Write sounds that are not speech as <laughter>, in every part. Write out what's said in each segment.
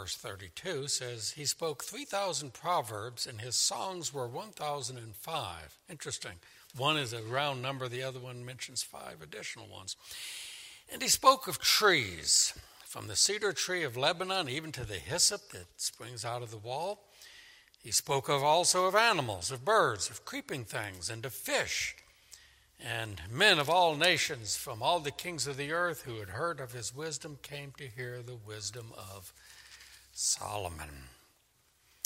verse 32 says, He spoke 3,000 proverbs, and his songs were 1,005. Interesting. One is a round number, the other one mentions five additional ones. And he spoke of trees, from the cedar tree of Lebanon even to the hyssop that springs out of the wall. He spoke of also of animals, of birds, of creeping things, and of fish. And men of all nations, from all the kings of the earth who had heard of his wisdom, came to hear the wisdom of Solomon.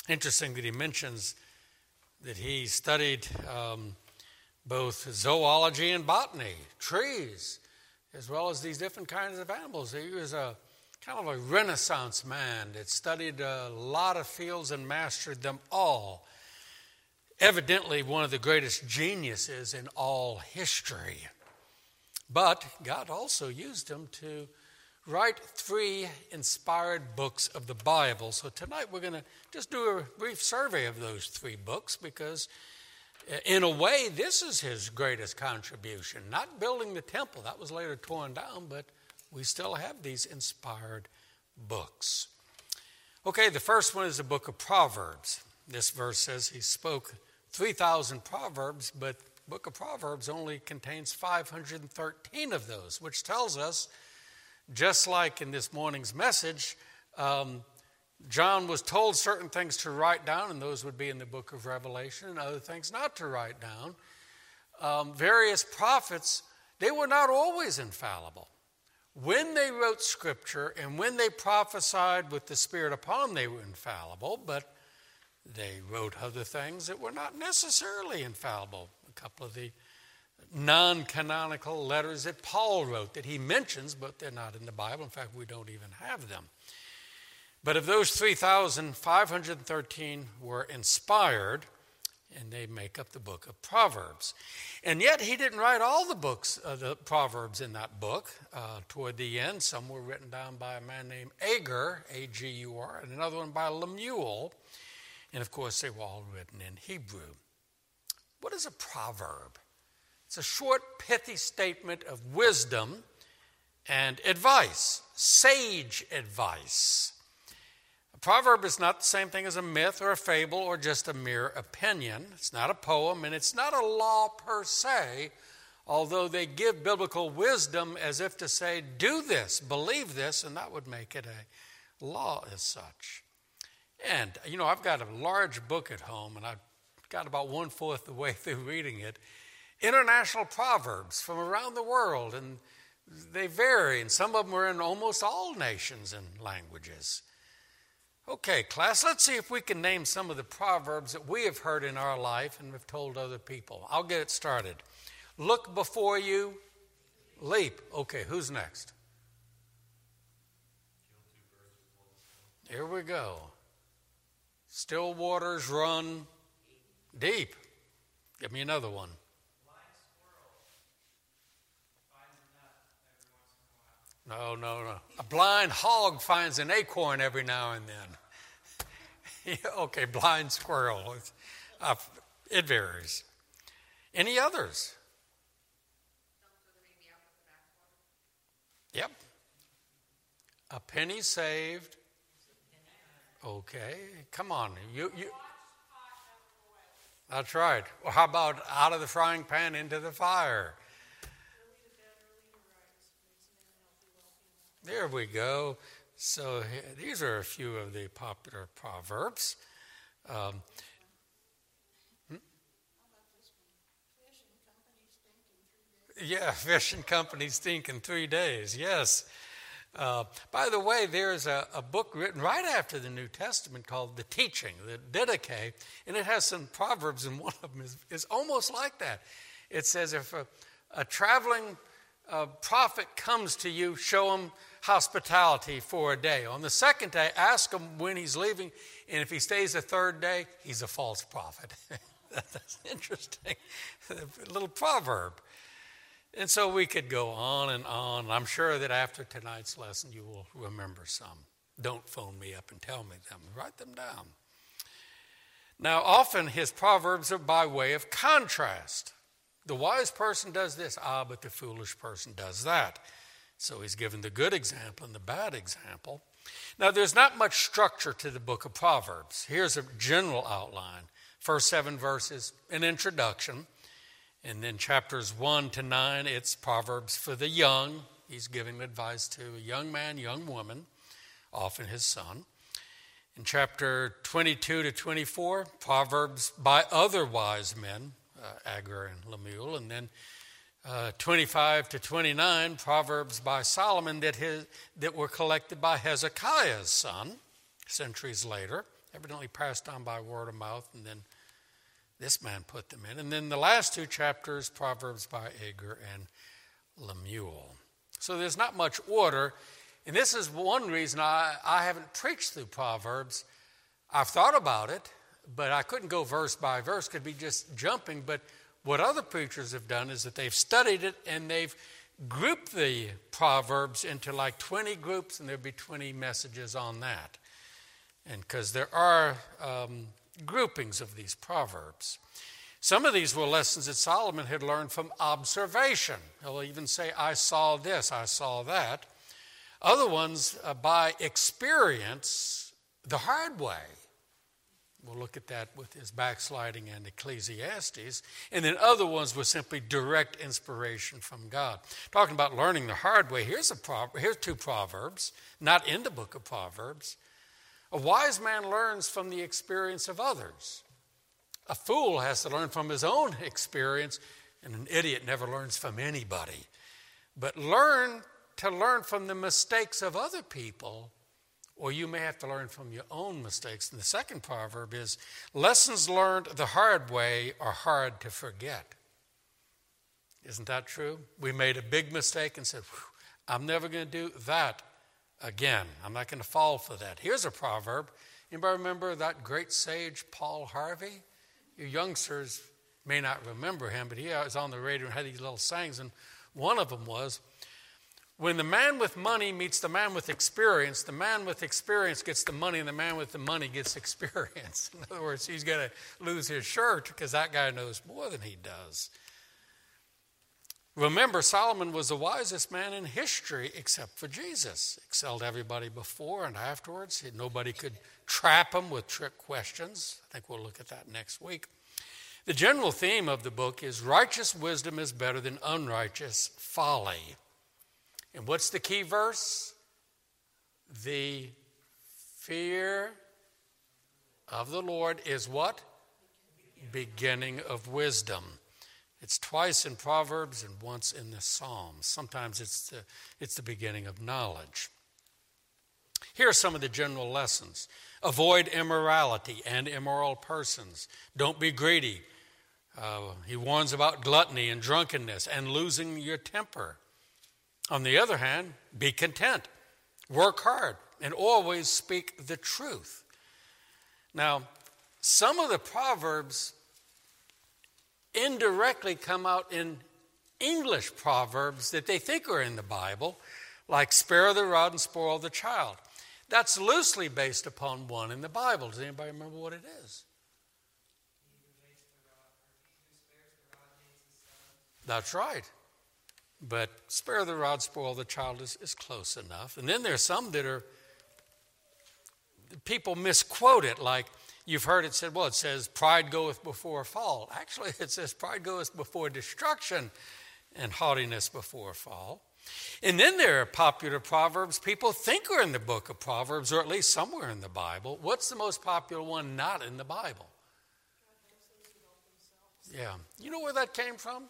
Interesting that he mentions that he studied um, both zoology and botany, trees, as well as these different kinds of animals. He was a kind of a renaissance man that studied a lot of fields and mastered them all. Evidently, one of the greatest geniuses in all history. But God also used him to write three inspired books of the Bible. So tonight we're going to just do a brief survey of those three books because, uh, in a way, this is his greatest contribution. Not building the temple, that was later torn down, but we still have these inspired books. Okay, the first one is the book of Proverbs. This verse says he spoke 3,000 proverbs, but book of Proverbs only contains 513 of those, which tells us, just like in this morning's message, um, John was told certain things to write down, and those would be in the book of Revelation, and other things not to write down. Um, various prophets, they were not always infallible when they wrote scripture and when they prophesied with the Spirit upon them, they were infallible, but they wrote other things that were not necessarily infallible. A couple of the non canonical letters that Paul wrote that he mentions, but they're not in the Bible. In fact, we don't even have them. But of those 3,513 were inspired, and they make up the book of Proverbs. And yet, he didn't write all the books, uh, the Proverbs in that book. Uh, toward the end, some were written down by a man named Agur, A G U R, and another one by Lemuel. And of course, they were all written in Hebrew. What is a proverb? It's a short, pithy statement of wisdom and advice, sage advice A proverb is not the same thing as a myth or a fable or just a mere opinion. It's not a poem and it's not a law per se, although they give biblical wisdom as if to say, do this, believe this, and that would make it a law as such. And, you know, I've got a large book at home and I've got about one fourth the way through reading it. International proverbs from around the world, and they vary, and some of them are in almost all nations and languages. Okay, class, let's see if we can name some of the proverbs that we have heard in our life and have told other people. I'll get it started. Look before you, leap. Okay, who's next? Here we go. Still waters run deep. Give me another one. No, no, no. A blind hog finds an acorn every now and then. <laughs> okay, blind squirrel. Uh, it varies. Any others? Yep. A penny saved. Okay, come on. You, you. That's right. Well, how about out of the frying pan into the fire? There we go. So these are a few of the popular proverbs. Um, hmm? yeah, fishing companies stink in three days. Yes. Uh, by the way, there's a, a, book written right after the New Testament called The Teaching, the Didache, and it has some proverbs, and one of them is, is almost like that. It says, if a, a traveling uh, prophet comes to you, show him hospitality for a day. On the second day, ask him when he's leaving, and if he stays a third day, he's a false prophet. <laughs> That's interesting. a <laughs> little proverb. And so we could go on and on. I'm sure that after tonight's lesson, you will remember some. Don't phone me up and tell me them, write them down. Now, often his proverbs are by way of contrast. The wise person does this, ah, but the foolish person does that. So he's given the good example and the bad example. Now, there's not much structure to the book of Proverbs. Here's a general outline first seven verses, an introduction. And then chapters 1 to 9, it's Proverbs for the young. He's giving advice to a young man, young woman, often his son. In chapter 22 to 24, Proverbs by other wise men, uh, Agur and Lemuel. And then uh, 25 to 29, Proverbs by Solomon that, his, that were collected by Hezekiah's son centuries later, evidently passed on by word of mouth, and then this man put them in. And then the last two chapters, Proverbs by Agur and Lemuel. So there's not much order. And this is one reason I, I haven't preached through Proverbs. I've thought about it, but I couldn't go verse by verse, could be just jumping. But what other preachers have done is that they've studied it and they've grouped the Proverbs into like 20 groups, and there'll be 20 messages on that. And because there are um, groupings of these Proverbs. Some of these were lessons that Solomon had learned from observation. He'll even say, I saw this, I saw that. Other ones uh, by experience the hard way. We'll look at that with his backsliding and Ecclesiastes. And then other ones were simply direct inspiration from God. Talking about learning the hard way, here's, a here's two proverbs, not in the book of Proverbs. A wise man learns from the experience of others. A fool has to learn from his own experience, and an idiot never learns from anybody. But learn to learn from the mistakes of other people or you may have to learn from your own mistakes. And the second proverb is lessons learned the hard way are hard to forget. Isn't that true? We made a big mistake and said, I'm never going to do that again. I'm not going to fall for that. Here's a proverb. Anybody remember that great sage, Paul Harvey? You youngsters may not remember him, but he was on the radio and had these little sayings, and one of them was, when the man with money meets the man with experience, the man with experience gets the money, and the man with the money gets <laughs> experience. In other words, he's going to lose his shirt because that guy knows more than he does. Remember, Solomon was the wisest man in history except for Jesus. Excelled everybody before and afterwards. Nobody could trap him with trick questions. I think we'll look at that next week. The general theme of the book is righteous wisdom is better than unrighteous folly. And what's the key verse? The fear of the Lord is what? Beginning of wisdom. It's twice in Proverbs and once in the Psalms. Sometimes it's the, it's the beginning of knowledge. Here are some of the general lessons avoid immorality and immoral persons. Don't be greedy. Uh, he warns about gluttony and drunkenness and losing your temper. On the other hand, be content, work hard, and always speak the truth. Now, some of the Proverbs indirectly come out in English Proverbs that they think are in the Bible, like spare the rod and spoil the child. That's loosely based upon one in the Bible. Does anybody remember what it is? That's right. But spare the rod, spoil the child is, is close enough. And then there's some that are, people misquote it, like you've heard it said, well, it says, pride goeth before fall. <laughs> Actually, it says, pride goeth before destruction and haughtiness before fall. And then there are popular proverbs people think are in the book of Proverbs, or at least somewhere in the Bible. What's the most popular one not in the Bible? Yeah. You know where that came from?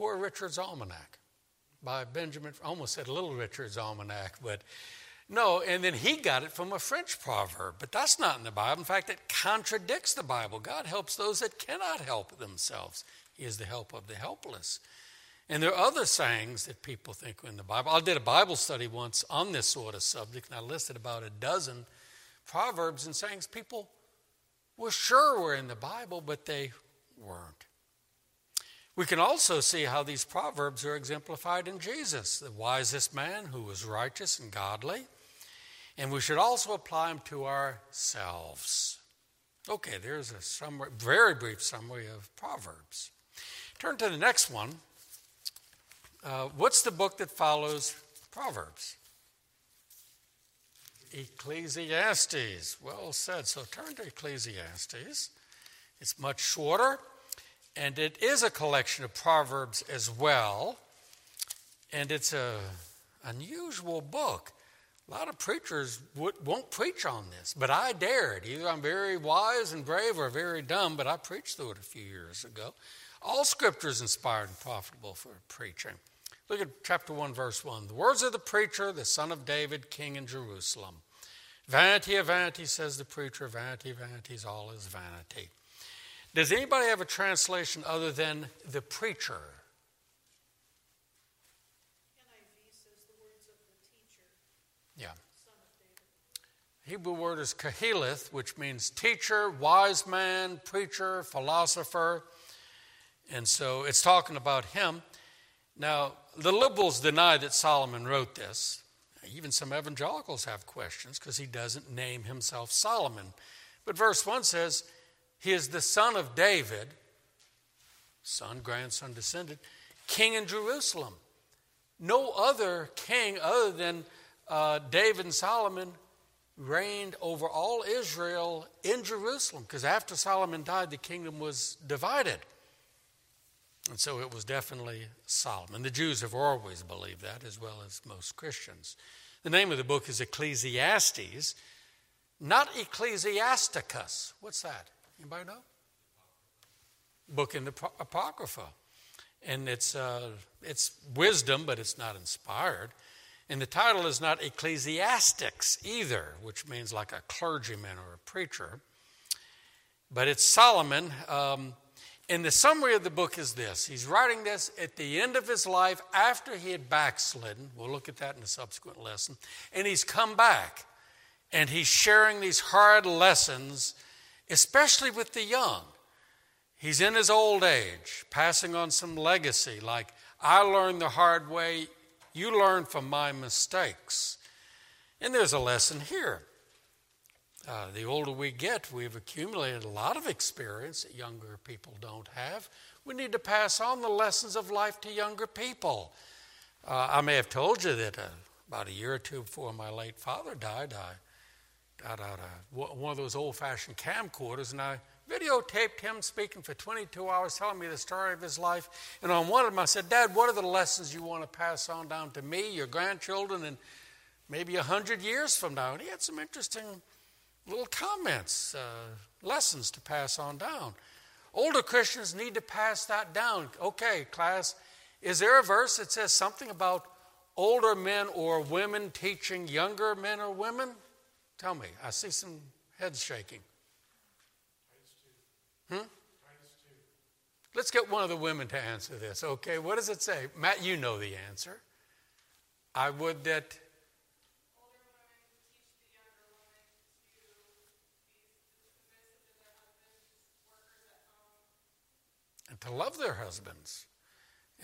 Poor Richard's Almanac by Benjamin, almost said Little Richard's Almanac, but no, and then he got it from a French proverb, but that's not in the Bible. In fact, it contradicts the Bible. God helps those that cannot help themselves, He is the help of the helpless. And there are other sayings that people think are in the Bible. I did a Bible study once on this sort of subject, and I listed about a dozen proverbs and sayings people were sure were in the Bible, but they weren't. We can also see how these proverbs are exemplified in Jesus, the wisest man who was righteous and godly. And we should also apply them to ourselves. Okay, there's a summary, very brief summary of Proverbs. Turn to the next one. Uh, what's the book that follows Proverbs? Ecclesiastes. Well said. So turn to Ecclesiastes. It's much shorter, and it is a collection of proverbs as well. And it's a unusual book. A lot of preachers won't preach on this, but I dared. Either I'm very wise and brave or very dumb, but I preached through it a few years ago. All scripture is inspired and profitable for preaching. Look at chapter 1, verse 1. The words of the preacher, the son of David, king in Jerusalem. Vanity of vanity, says the preacher. Vanity vanities, all is vanity. Does anybody have a translation other than the preacher? Yeah. Hebrew word is Qoheleth, which means teacher, wise man, preacher, philosopher. And so it's talking about him. Now, the liberals deny that Solomon wrote this. Even some evangelicals have questions because he doesn't name himself Solomon. But verse 1 says, He is the son of David, son, grandson, descendant, king in Jerusalem. No other king other than uh, David and Solomon reigned over all Israel in Jerusalem because after Solomon died, the kingdom was divided. And so it was definitely Solomon. The Jews have always believed that, as well as most Christians. The name of the book is Ecclesiastes, not Ecclesiasticus. What's that? Anybody know? Book in the Apocrypha. And it's, uh, it's wisdom, but it's not inspired. And the title is not Ecclesiastics either, which means like a clergyman or a preacher. But it's Solomon. Um, and the summary of the book is this He's writing this at the end of his life after he had backslidden. We'll look at that in a subsequent lesson. And he's come back and he's sharing these hard lessons, especially with the young. He's in his old age, passing on some legacy like, I learned the hard way, you learn from my mistakes. And there's a lesson here. Uh, the older we get, we've accumulated a lot of experience that younger people don't have. We need to pass on the lessons of life to younger people. Uh, I may have told you that uh, about a year or two before my late father died, I got out a, one of those old fashioned camcorders and I videotaped him speaking for 22 hours, telling me the story of his life. And on one of them, I said, Dad, what are the lessons you want to pass on down to me, your grandchildren, and maybe a 100 years from now? And he had some interesting little comments, uh, lessons to pass on down. Older Christians need to pass that down. Okay, class, is there a verse that says something about older men or women teaching younger men or women? Tell me. I see some heads shaking. Hmm? Let's get one of the women to answer this. Okay, what does it say? Matt, you know the answer. I would that And to love their husbands.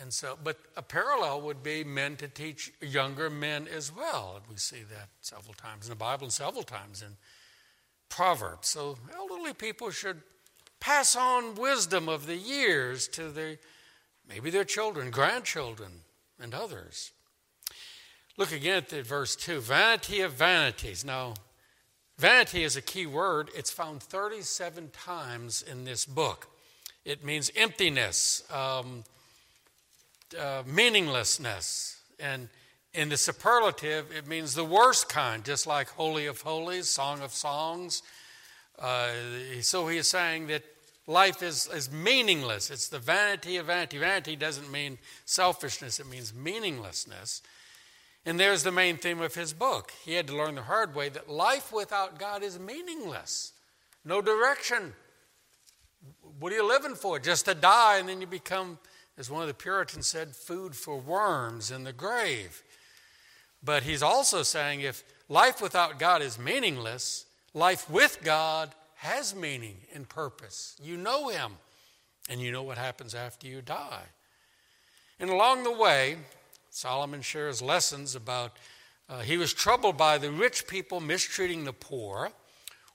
And so, but a parallel would be men to teach younger men as well. We see that several times in the Bible and several times in Proverbs. So, elderly people should pass on wisdom of the years to their maybe their children, grandchildren, and others. Look again at the verse 2 vanity of vanities. Now, vanity is a key word, it's found 37 times in this book. It means emptiness, um, uh, meaninglessness. And in the superlative, it means the worst kind, just like Holy of Holies, Song of Songs. Uh, so he is saying that life is, is meaningless. It's the vanity of vanity. Vanity doesn't mean selfishness, it means meaninglessness. And there's the main theme of his book. He had to learn the hard way that life without God is meaningless. No direction, what are you living for? Just to die, and then you become, as one of the Puritans said, food for worms in the grave. But he's also saying if life without God is meaningless, life with God has meaning and purpose. You know Him, and you know what happens after you die. And along the way, Solomon shares lessons about uh, he was troubled by the rich people mistreating the poor,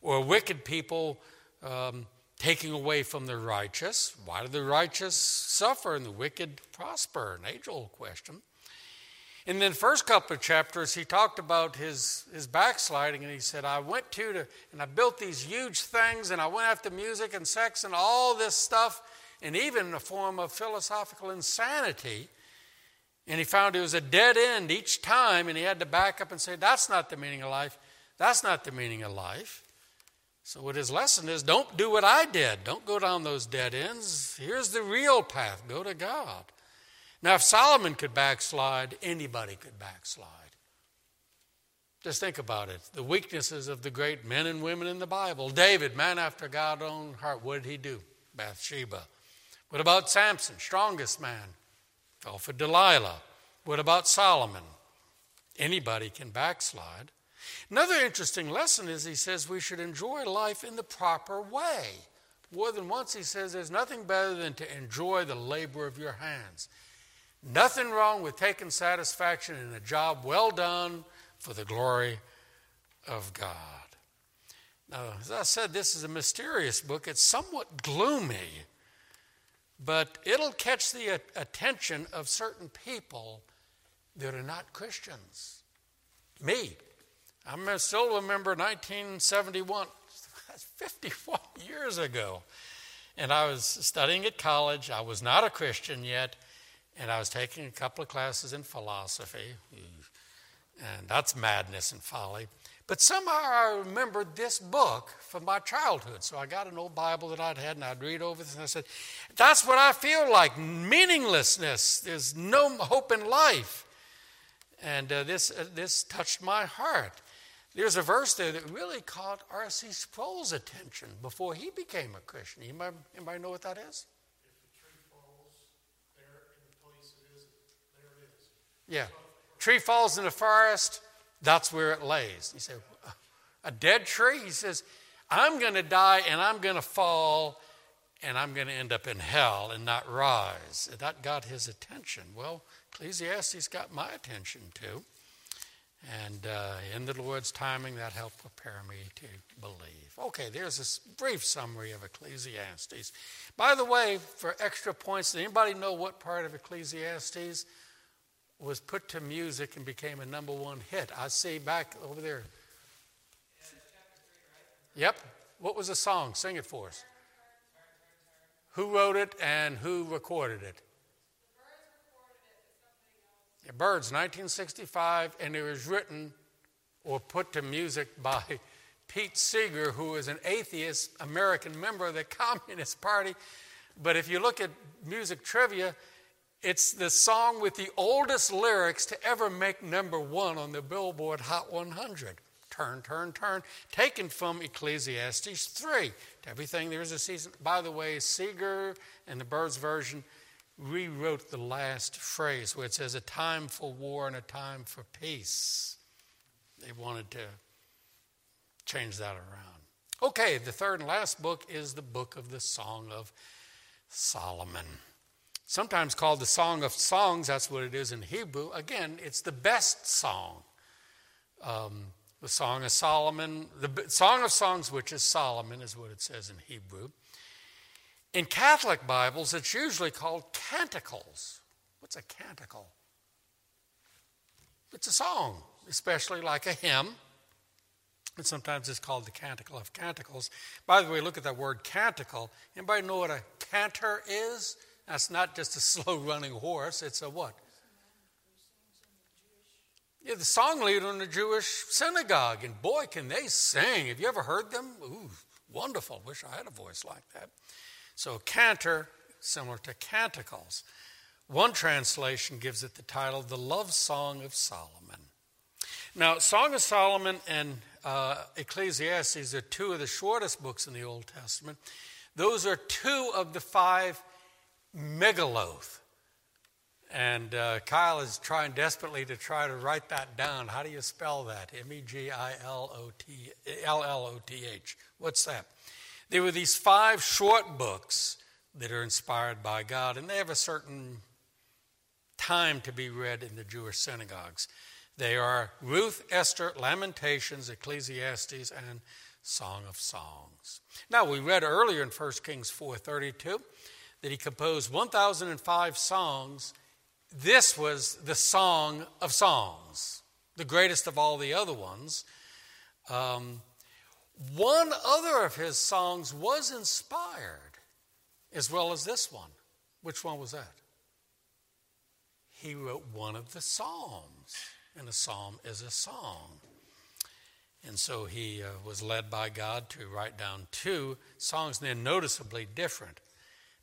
or wicked people um, taking away from the righteous. Why do the righteous suffer and the wicked prosper? An age old question. In the first couple of chapters, he talked about his, his backsliding, and he said, I went to, to, and I built these huge things, and I went after music and sex and all this stuff, and even a form of philosophical insanity. And he found it was a dead end each time, and he had to back up and say, That's not the meaning of life. That's not the meaning of life. So, what his lesson is don't do what I did. Don't go down those dead ends. Here's the real path go to God. Now, if Solomon could backslide, anybody could backslide. Just think about it the weaknesses of the great men and women in the Bible. David, man after God's own heart, what did he do? Bathsheba. What about Samson, strongest man? Fell for Delilah. What about Solomon? Anybody can backslide. Another interesting lesson is he says we should enjoy life in the proper way. More than once, he says there's nothing better than to enjoy the labor of your hands. Nothing wrong with taking satisfaction in a job well done for the glory of God. Now, as I said, this is a mysterious book. It's somewhat gloomy, but it'll catch the attention of certain people that are not Christians. Me. I still remember 1971. <laughs> That's 51 <laughs> years ago. And I was studying at college. I was not a Christian yet and I was taking a couple of classes in philosophy, and that's madness and folly. But somehow I remembered this book from my childhood. So I got an old Bible that I'd had, and I'd read over this, and I said, That's what I feel like meaninglessness. There's no hope in life. And uh, this, uh, this touched my heart. There's a verse there that really caught R.C. Sproul's attention before he became a Christian. Anybody, anybody know what that is? If the tree falls there in the place it is, there it is. Yeah. Tree falls in the forest, that's where it lays. You say, a dead tree? He says, I'm going to die and I'm going to fall and I'm going to end up in hell and not rise. That got his attention. Well, Ecclesiastes got my attention too. And uh, in the Lord's timing, that helped prepare me to believe. Okay, there's a brief summary of Ecclesiastes. By the way, for extra points, does anybody know what part of Ecclesiastes was put to music and became a number one hit. I see back over there. Yep. What was the song? Sing it for us. Who wrote it and who recorded it? Byrds, 1965, and it was written or put to music <laughs> by Pete Seeger, who is an atheist American member of the <laughs> Communist Party. But if you look at music trivia, it's the song with the oldest lyrics to ever make number one on the Billboard Hot 100. Turn, turn, turn. Taken from Ecclesiastes 3. To everything there's a season. By the way, Seeger and the Byrds version rewrote the last phrase where it says a time for war and a time for peace. They wanted to change that around. Okay, the third and last book is the book of the Song of Solomon sometimes called the Song of Songs. That's what it is in Hebrew. Again, it's the best song. Um, the Song of Solomon, the Song of Songs, which is Solomon, is what it says in Hebrew. In Catholic Bibles, it's usually called canticles. What's a canticle? It's a song, especially like a hymn. And sometimes it's called the Canticle of Canticles. By the way, look at that word canticle. Anybody know what a cantor is? That's not just a <laughs> slow running horse, it's a what? Yeah, the song leader in the Jewish synagogue. And boy, can they sing. Have you ever heard them? Ooh, wonderful. Wish I had a voice like that. So, cantor, similar to canticles. One translation gives it the title, The Love Song of Solomon. Now, Song of Solomon and uh, Ecclesiastes are two of the shortest books in the Old Testament. Those are two of the five Megilloth. And uh, Kyle is trying desperately to try to write that down. How do you spell that? M E G I L O T L L O T H. What's that? There were these five short books that are inspired by God, and they have a certain time to be read in the Jewish synagogues. They are Ruth, Esther, Lamentations, Ecclesiastes, and Song of Songs. Now, we read earlier in 1 Kings 4:32 that he composed 1,005 songs this was the song of songs, the greatest of all the other ones. Um, one other of his songs was inspired as well as this one. Which one was that? He wrote one of the Psalms, and a psalm is a song. And so he uh, was led by God to write down two songs, and they're noticeably different.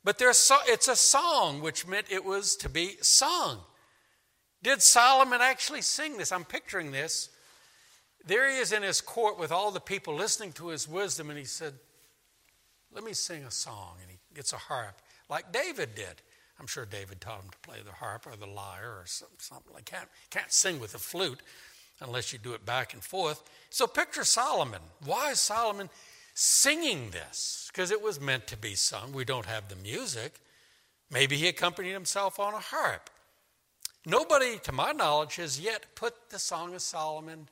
But so, it's a song, which meant it was to be sung. Did Solomon actually sing this? I'm picturing this. There he is in his court with all the people listening to his wisdom, and he said, Let me sing a song. And he gets a harp, like David did. I'm sure David taught him to play the harp or the lyre or something like that. Can't sing with a flute unless you do it back and forth. So picture Solomon. Why is Solomon singing this? Because it was meant to be sung. We don't have the music. Maybe he accompanied himself on a harp. Nobody, to my knowledge, has yet put the Song of Solomon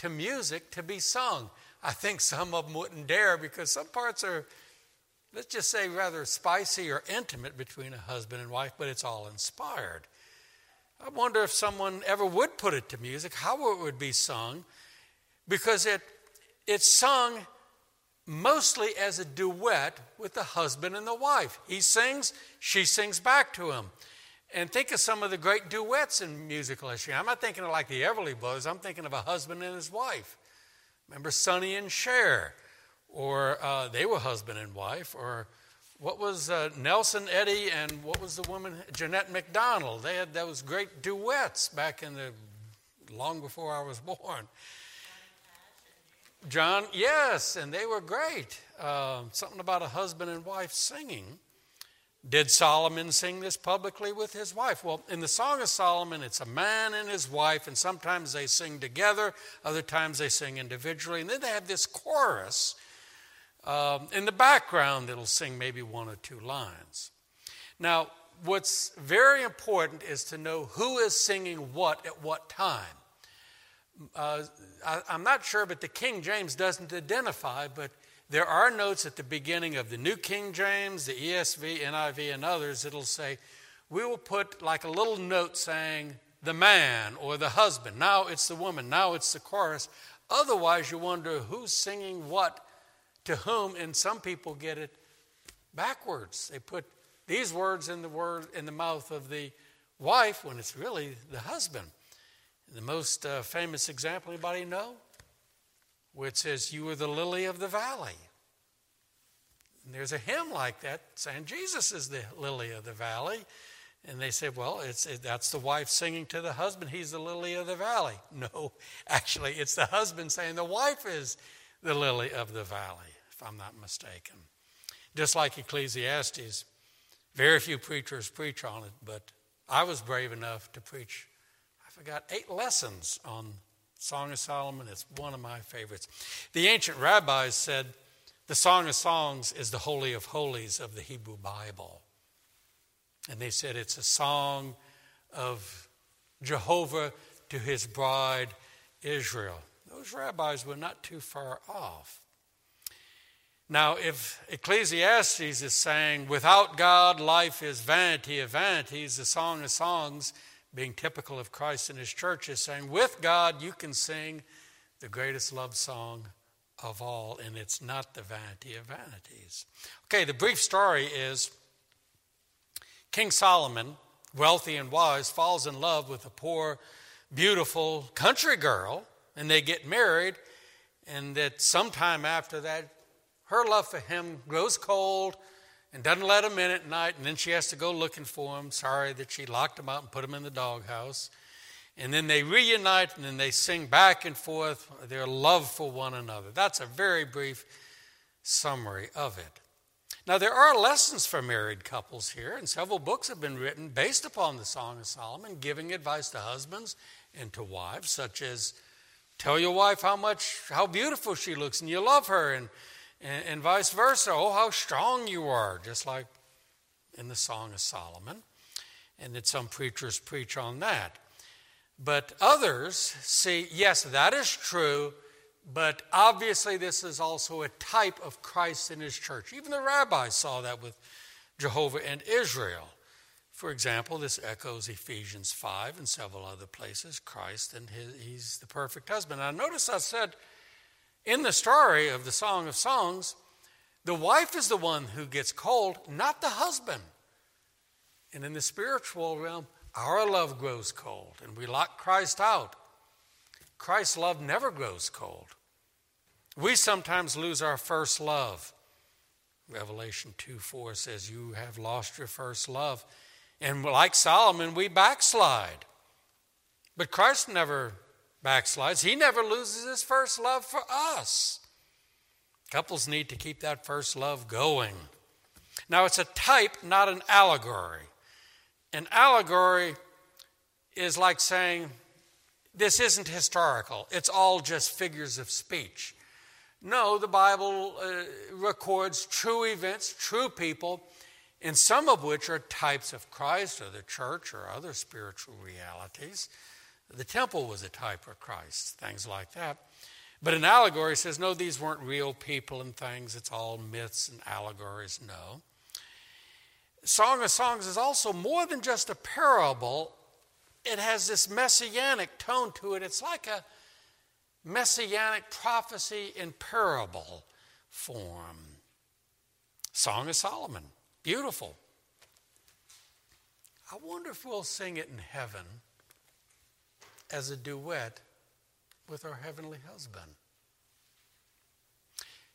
to music to be sung. I think some of them wouldn't dare because some parts are, let's just say, rather spicy or intimate between a husband and wife, but it's all inspired. I wonder if someone ever would put it to music, how it would be sung, because it, it's sung mostly as a duet with the husband and the wife. He sings, she sings back to him. And think of some of the great duets in musical history. I'm not thinking of like the Everly Brothers, I'm thinking of a husband and his wife. Remember Sonny and Cher? Or uh, they were husband and wife. Or what was uh, Nelson Eddy and what was the woman Jeanette MacDonald? They had those great duets back in the long before I was <laughs> born. John, yes, and they were great. Uh, something about a husband and wife singing. Did Solomon sing this publicly with his wife? Well, in the Song of Solomon, it's a man and his wife, and sometimes they sing together, other times they sing individually, and then they have this chorus um, in the background, it'll sing maybe one or two lines. Now, what's very important is to know who is singing what at what time. Uh, I, I'm not sure, but the King James doesn't identify, but there are notes at the beginning of the New King James, the ESV, NIV, and others. It'll say, we will put like a little note saying the man or the husband. Now it's the woman. Now it's the chorus. Otherwise, you wonder who's singing what to whom, and some people get it backwards. They put these words in the word in the mouth of the wife when it's really the husband. The most uh, famous example, anybody know? It says, You are the lily of the valley. And there's a hymn like that saying Jesus is the lily of the valley. And they say, well, it's, it, that's the wife singing to the husband, he's the lily of the valley. <laughs> No, actually, it's the husband saying the wife is the lily of the valley, if I'm not mistaken. Just like Ecclesiastes, very few preachers preach on it, but I was brave enough to preach, I forgot, eight lessons on Song of Solomon. is one of my favorites. The ancient rabbis said the Song of Songs is the Holy of Holies of the Hebrew Bible. And they said it's a song of Jehovah to his bride Israel. Those rabbis were not too far off. Now, if Ecclesiastes is saying, without God, life is vanity of vanities, the Song of Songs, being typical of Christ and His church, is saying, with God, you can sing the greatest love song of all, and it's not the vanity of vanities. Okay, the brief story is King Solomon, wealthy and wise, falls in love with a poor, beautiful country girl and they get married, and that sometime after that, her love for him grows cold and doesn't let him in at night, and then she has to go looking for him. Sorry that she locked him out and put him in the doghouse. And then they reunite and then they sing back and forth their love for one another. That's a very brief summary of it. Now, there are lessons for married couples here, and several books have been written based upon the Song of Solomon, giving advice to husbands and to wives, such as Tell your wife how much, how beautiful she looks and you love her, and, and, and vice versa. Oh, how strong you are, just like in the Song of Solomon. And that some preachers preach on that. But others see, yes, that is true, but obviously this is also a type of Christ in his church. Even the rabbis saw that with Jehovah and Israel. For example, this echoes Ephesians 5 and several other places Christ and his, he's the perfect husband. Now, notice I said in the story of the Song of Songs, the wife is the one who gets cold, not the husband. And in the spiritual realm, our love grows cold and we lock Christ out. Christ's love never grows cold. We sometimes lose our first love. Revelation 2 4 says, You have lost your first love. And like Solomon, we backslide. But Christ never backslides, He never loses His first love for us. Couples need to keep that first love going. Now, it's a type, not an allegory. An allegory is like saying, this isn't historical, it's all just figures of speech. No, the Bible uh, records true events, true people, and some of which are types of Christ or the church or other spiritual realities. The temple was a type of Christ, things like that. But an allegory says, no, these weren't real people and things, it's all myths and allegories. No. Song of Songs is also more than just a parable, it has this messianic tone to it. It's like a messianic prophecy in parable form. Song of Solomon, beautiful. I wonder if we'll sing it in heaven as a duet with our heavenly husband.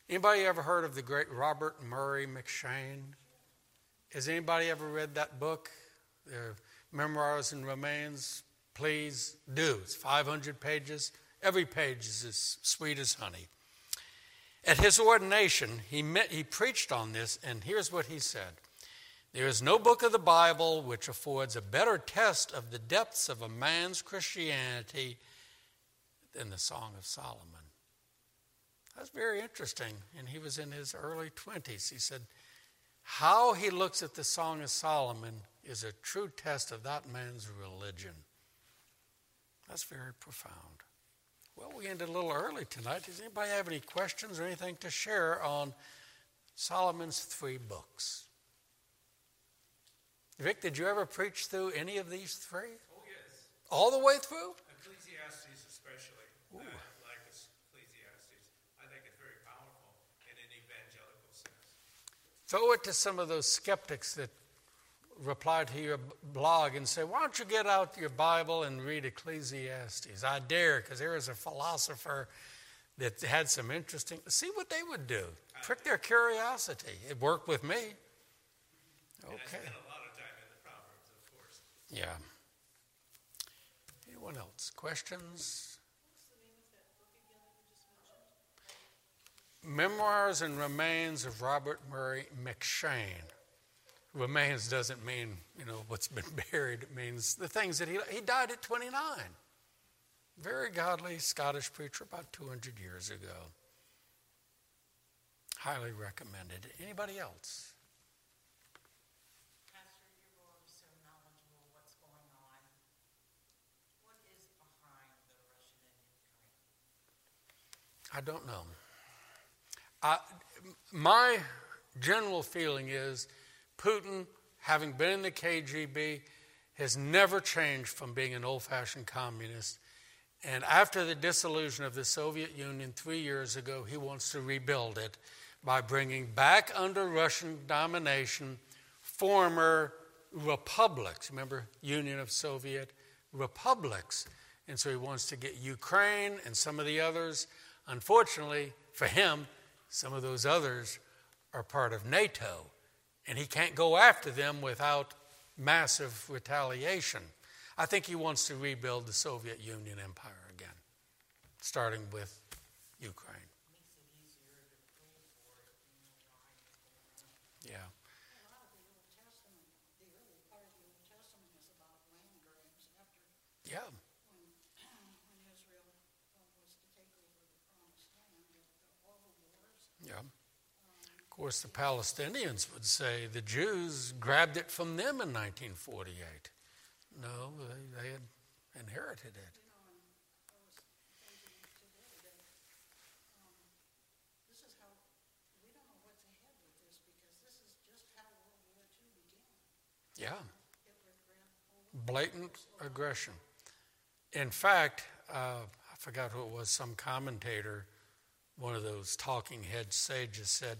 Anybody ever heard of the great Robert Murray M'Cheyne? Has anybody ever read that book? Their memoirs and remains. Please do. It's 500 pages. Every page is as sweet as honey. At his ordination, he, met, he preached on this, and here's what he said There is no book of the Bible which affords a better test of the depths of a man's Christianity than the Song of Solomon. That's very interesting. And he was in his early 20s. He said, How he looks at the Song of Solomon is a true test of that man's religion. That's very profound. Well, we ended a little early tonight. Does anybody have any questions or anything to share on Solomon's three books? Vic, did you ever preach through any of these three? Oh, yes. All the way through? Ecclesiastes, especially. Uh, like Ecclesiastes. I think it's very powerful in an evangelical sense. Throw it to some of those skeptics that reply to your blog and say, Why don't you get out your Bible and read Ecclesiastes? I dare, because there is a philosopher that had some interesting. See what they would do. Prick their curiosity. It worked with me. And I spent a lot of time in the Proverbs, of course. Yeah. Anyone else? Questions? Memoirs and Remains of Robert Murray M'Cheyne. Remains doesn't mean, you know, what's been <laughs> buried. It means the things that he, he died at 29. Very godly Scottish preacher about 200 years ago. Highly recommended. Anybody else? Pastor, you're always so knowledgeable what's going on. What is behind the Russian and Ukraine? I don't know. I, my general feeling is Putin, having been in the KGB, has never changed from being an old fashioned communist. And after the dissolution of the Soviet Union three years ago, he wants to rebuild it by bringing back under Russian domination former republics. Remember, Union of Soviet Republics. And so he wants to get Ukraine and some of the others. Unfortunately for him, some of those others are part of NATO. And he can't go after them without massive retaliation. I think he wants to rebuild the Soviet Union empire again, starting with Ukraine. Yeah. A lot of the Old Testament, the early part of the Old Testament is about land grabs after Yeah. when, when Israel uh, was to take over the promised land, the, the, all the wars. Yeah. Of course, the Palestinians would say the Jews grabbed it from them in 1948. No, they, they had inherited it. Yeah. Blatant aggression. In fact, uh, I forgot who it was, some commentator, one of those talking head sages said,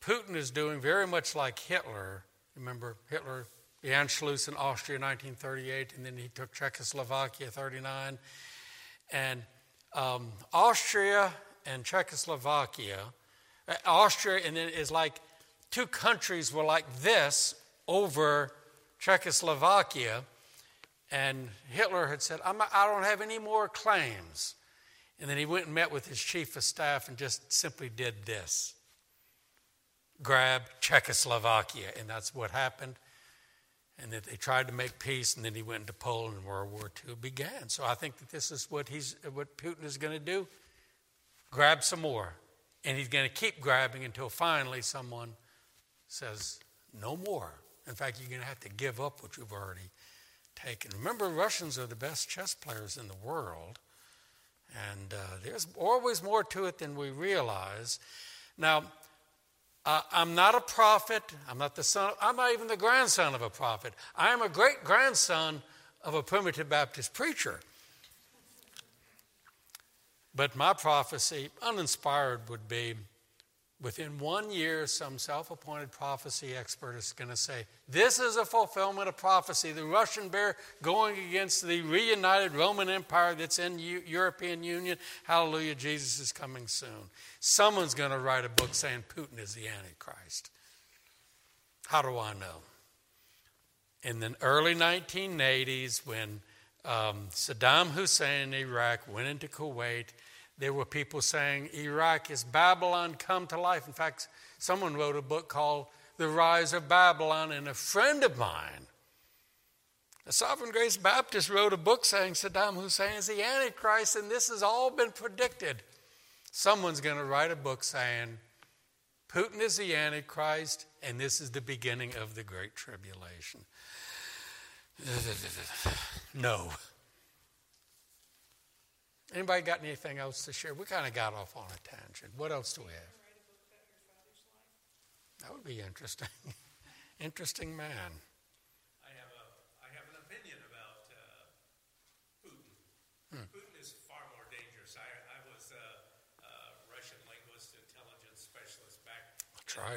Putin is doing very much like Hitler. Remember Hitler, the Anschluss in Austria 1938, and then he took Czechoslovakia 39. And um, Austria and Czechoslovakia, uh, Austria and then is like two countries were like this over Czechoslovakia. And Hitler had said, I'm, I don't have any more claims. And then he went and met with his chief of staff and just simply did this grab Czechoslovakia. And that's what happened. And that they tried to make peace, and then he went into Poland, and World War II began. So I think that this is what, he's, what Putin is going to do grab some more. And he's going to keep grabbing until finally someone says, no more. In fact, you're going to have to give up what you've already taken. Remember, Russians are the best chess players in the world. And uh, there's always more to it than we realize. Now, uh, I'm not a prophet. I'm not the son. I'm not even the grandson of a prophet. I am a great grandson of a primitive Baptist preacher. But my prophecy, uninspired, would be within one year, some self appointed prophecy expert is going to say, This is a fulfillment of prophecy. The Russian bear going against the reunited Roman Empire that's in U- European Union. Hallelujah, Jesus is coming soon. Someone's going to write a book saying Putin is the Antichrist. How do I know? In the early 1980s, when um, Saddam Hussein in Iraq went into Kuwait, there were people saying Iraq is Babylon come to life. In fact, someone wrote a book called The Rise of Babylon, and a friend of mine, a Sovereign Grace Baptist, wrote a book saying Saddam Hussein is the Antichrist, and this has all been predicted. Someone's going to write a book saying Putin is the Antichrist, and this is the beginning of the Great Tribulation. <laughs> No. Anybody got anything else to share? We kind of got off on a tangent. What else do we have? That would be interesting. <laughs> interesting man. I have a, I have an opinion about uh, Putin. Hmm. Putin is far more dangerous. I, I was a, a Russian linguist, intelligence specialist back That's right.